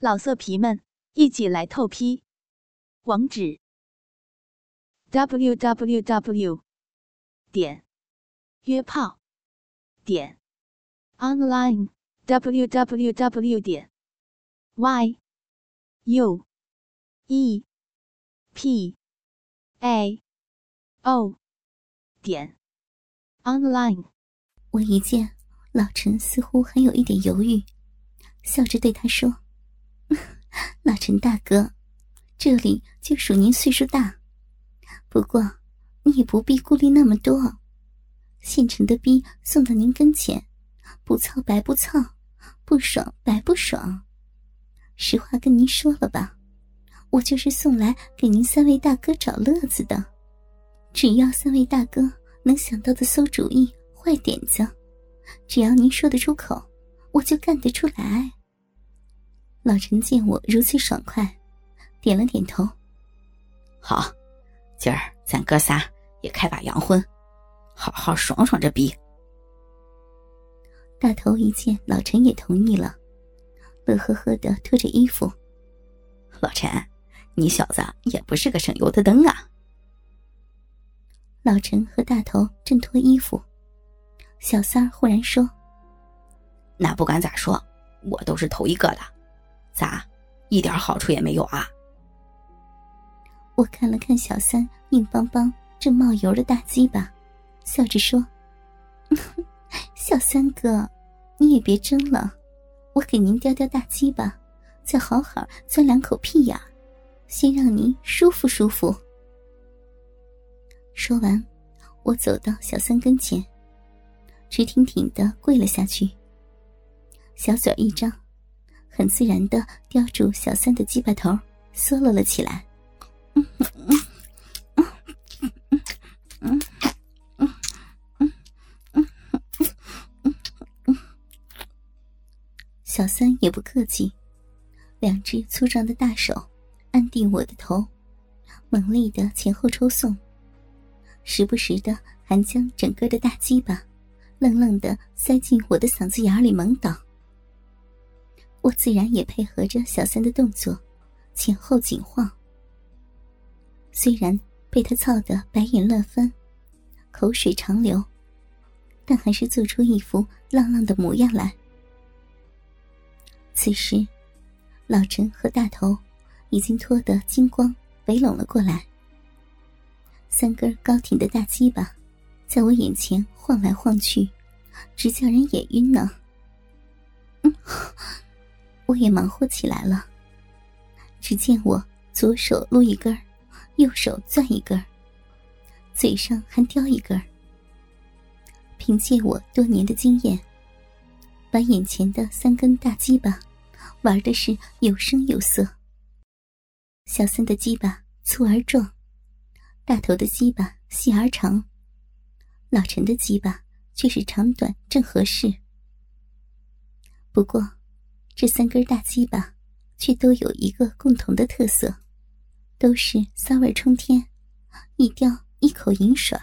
老色皮们，一起来透批！网址：w w w 点约炮点 online w w w 点 y u e p a o 点 online。我一见老陈似乎还有一点犹豫，笑着对他说。老陈大哥，这里就属您岁数大，不过你也不必顾虑那么多。现成的逼送到您跟前，不操白不操，不爽白不爽。实话跟您说了吧，我就是送来给您三位大哥找乐子的。只要三位大哥能想到的馊主意、坏点子，只要您说得出口，我就干得出来。老陈见我如此爽快，点了点头。好，今儿咱哥仨也开把洋荤，好好爽爽这逼。大头一见老陈也同意了，乐呵呵的脱着衣服。老陈，你小子也不是个省油的灯啊。老陈和大头正脱衣服，小三儿忽然说：“那不管咋说，我都是头一个的。”咋，一点好处也没有啊！我看了看小三硬邦邦、正冒油的大鸡巴，笑着说：“ 小三哥，你也别争了，我给您叼叼大鸡巴，再好好钻两口屁眼，先让您舒服舒服。”说完，我走到小三跟前，直挺挺的跪了下去，小嘴一张。很自然的叼住小三的鸡巴头，嗦了了起来。小三也不客气，两只粗壮的大手安定我的头，猛力的前后抽送，时不时的还将整个的大鸡巴愣愣的塞进我的嗓子眼里猛倒。我自然也配合着小三的动作，前后紧晃。虽然被他操得白眼乱翻，口水长流，但还是做出一副浪浪的模样来。此时，老陈和大头已经脱得精光，围拢了过来。三根高挺的大鸡巴在我眼前晃来晃去，直叫人眼晕呢。嗯。我也忙活起来了。只见我左手撸一根右手攥一根嘴上还叼一根凭借我多年的经验，把眼前的三根大鸡巴玩的是有声有色。小三的鸡巴粗而壮，大头的鸡巴细而长，老陈的鸡巴却是长短正合适。不过。这三根大鸡巴，却都有一个共同的特色，都是骚味冲天，一叼一口银水。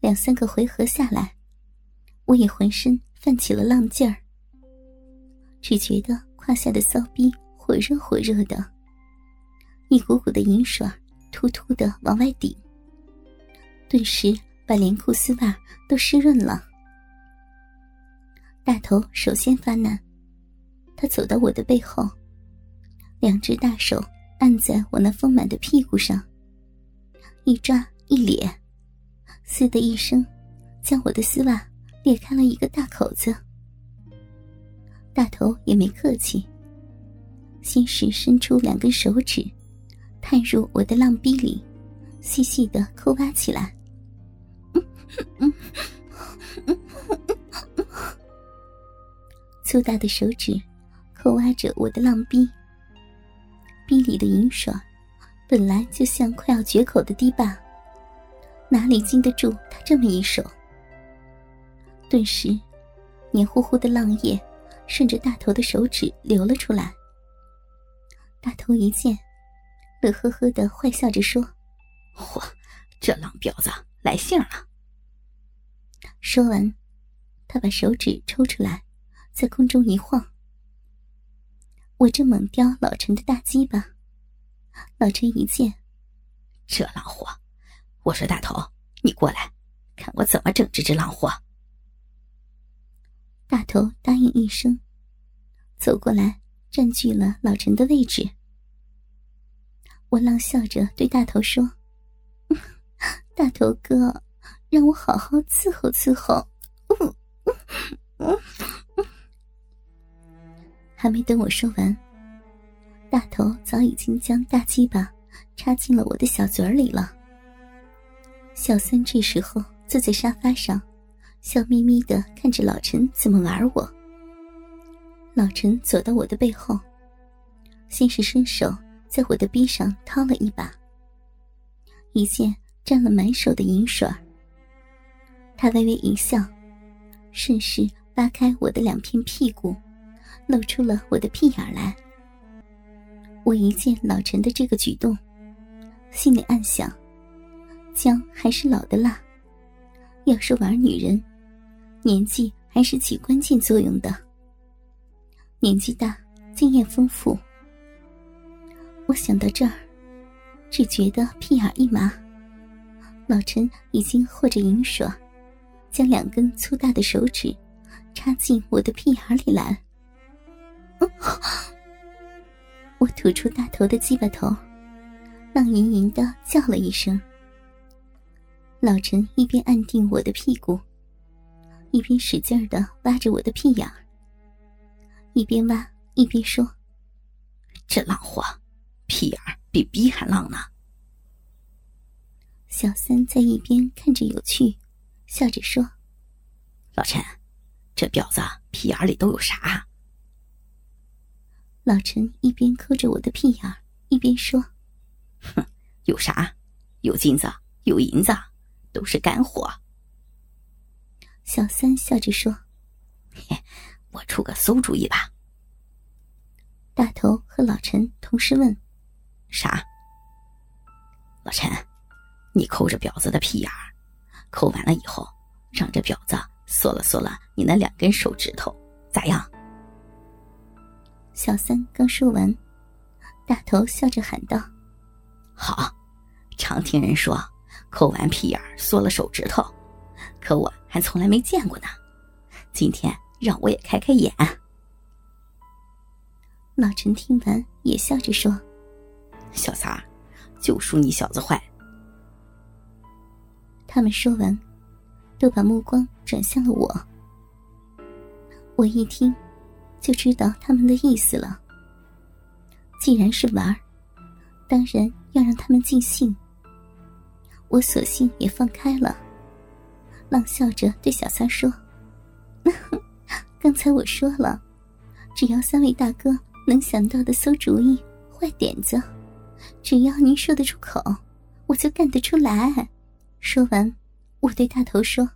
两三个回合下来，我也浑身泛起了浪劲儿，只觉得胯下的骚逼火热火热的，一股股的银水突突的往外顶，顿时把连裤丝袜都湿润了。大头首先发难，他走到我的背后，两只大手按在我那丰满的屁股上，一抓一咧，嘶的一声，将我的丝袜裂开了一个大口子。大头也没客气，先是伸出两根手指，探入我的浪逼里，细细的抠挖起来。粗大的手指抠挖着我的浪逼，逼里的银水本来就像快要绝口的堤坝，哪里经得住他这么一手？顿时，黏糊糊的浪液顺着大头的手指流了出来。大头一见，乐呵呵的坏笑着说：“嚯，这浪婊子来信了。”说完，他把手指抽出来。在空中一晃，我正猛叼老陈的大鸡巴，老陈一见，这浪货，我说大头，你过来，看我怎么整这只浪货。大头答应一声，走过来占据了老陈的位置。我浪笑着对大头说：“ 大头哥，让我好好伺候伺候。” 还没等我说完，大头早已经将大鸡巴插进了我的小嘴里了。小三这时候坐在沙发上，笑眯眯的看着老陈怎么玩我。老陈走到我的背后，先是伸手在我的臂上掏了一把，一见沾了满手的银水他微微一笑，顺势扒开我的两片屁股。露出了我的屁眼来。我一见老陈的这个举动，心里暗想：姜还是老的辣。要是玩女人，年纪还是起关键作用的。年纪大，经验丰富。我想到这儿，只觉得屁眼一麻。老陈已经和着银水，将两根粗大的手指插进我的屁眼里来。我吐出大头的鸡巴头，浪吟吟的叫了一声。老陈一边按定我的屁股，一边使劲的挖着我的屁眼一边挖一边说：“这浪货，屁眼比逼还浪呢。”小三在一边看着有趣，笑着说：“老陈，这婊子屁眼里都有啥？”老陈一边抠着我的屁眼一边说：“哼，有啥？有金子，有银子，都是干货。”小三笑着说：“嘿，我出个馊主意吧。”大头和老陈同时问：“啥？”老陈，你抠着婊子的屁眼抠完了以后，让这婊子缩了缩了你那两根手指头，咋样？小三刚说完，大头笑着喊道：“好，常听人说抠完屁眼缩了手指头，可我还从来没见过呢。今天让我也开开眼。”老陈听完也笑着说：“小三，就属你小子坏。”他们说完，都把目光转向了我。我一听。就知道他们的意思了。既然是玩当然要让他们尽兴。我索性也放开了，浪笑着对小三说：“ 刚才我说了，只要三位大哥能想到的馊主意、坏点子，只要您说得出口，我就干得出来。”说完，我对大头说：“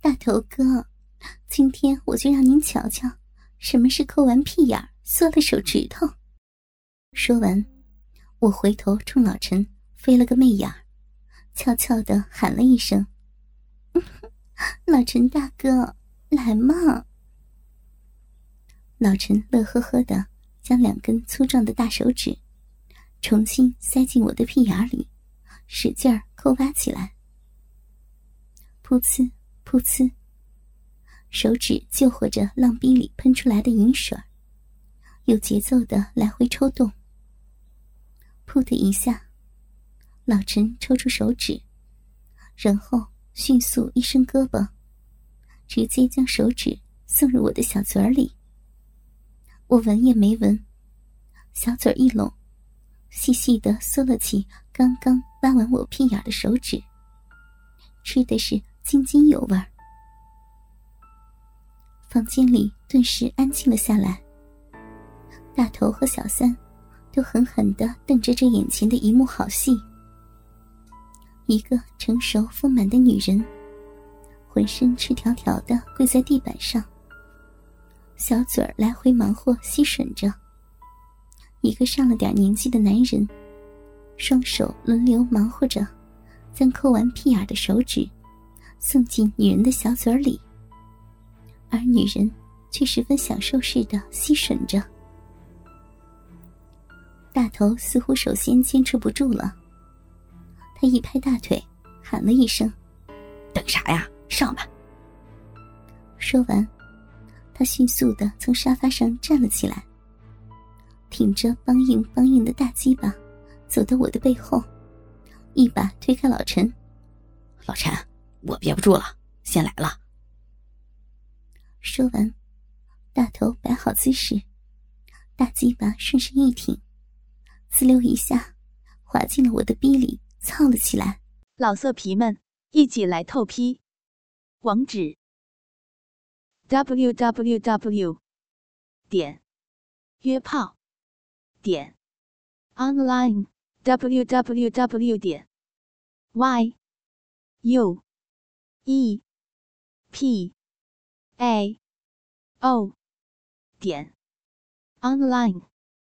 大头哥，今天我就让您瞧瞧。”什么是抠完屁眼缩了手指头？说完，我回头冲老陈飞了个媚眼，悄悄的喊了一声：“ 老陈大哥，来嘛！”老陈乐呵呵的将两根粗壮的大手指重新塞进我的屁眼里，使劲儿抠挖起来。噗呲，噗呲。手指救活着浪逼里喷出来的银水有节奏的来回抽动。噗的一下，老陈抽出手指，然后迅速一伸胳膊，直接将手指送入我的小嘴里。我闻也没闻，小嘴一拢，细细的嗦了起刚刚挖完我屁眼的手指，吃的是津津有味儿。房间里顿时安静了下来。大头和小三都狠狠的瞪着这眼前的一幕好戏：一个成熟丰满的女人，浑身赤条条的跪在地板上，小嘴儿来回忙活吸吮着；一个上了点年纪的男人，双手轮流忙活着，将抠完屁眼的手指送进女人的小嘴里。而女人却十分享受似的吸吮着，大头似乎首先坚持不住了，他一拍大腿，喊了一声：“等啥呀，上吧！”说完，他迅速的从沙发上站了起来，挺着梆硬梆硬的大鸡巴，走到我的背后，一把推开老陈：“老陈，我憋不住了，先来了。”说完，大头摆好姿势，大鸡巴顺势一挺，滋溜一下，滑进了我的逼里，操了起来。老色皮们，一起来透批！网址：w w w. 点约炮点 online w w w. 点 y u e p a. O. 点。Online。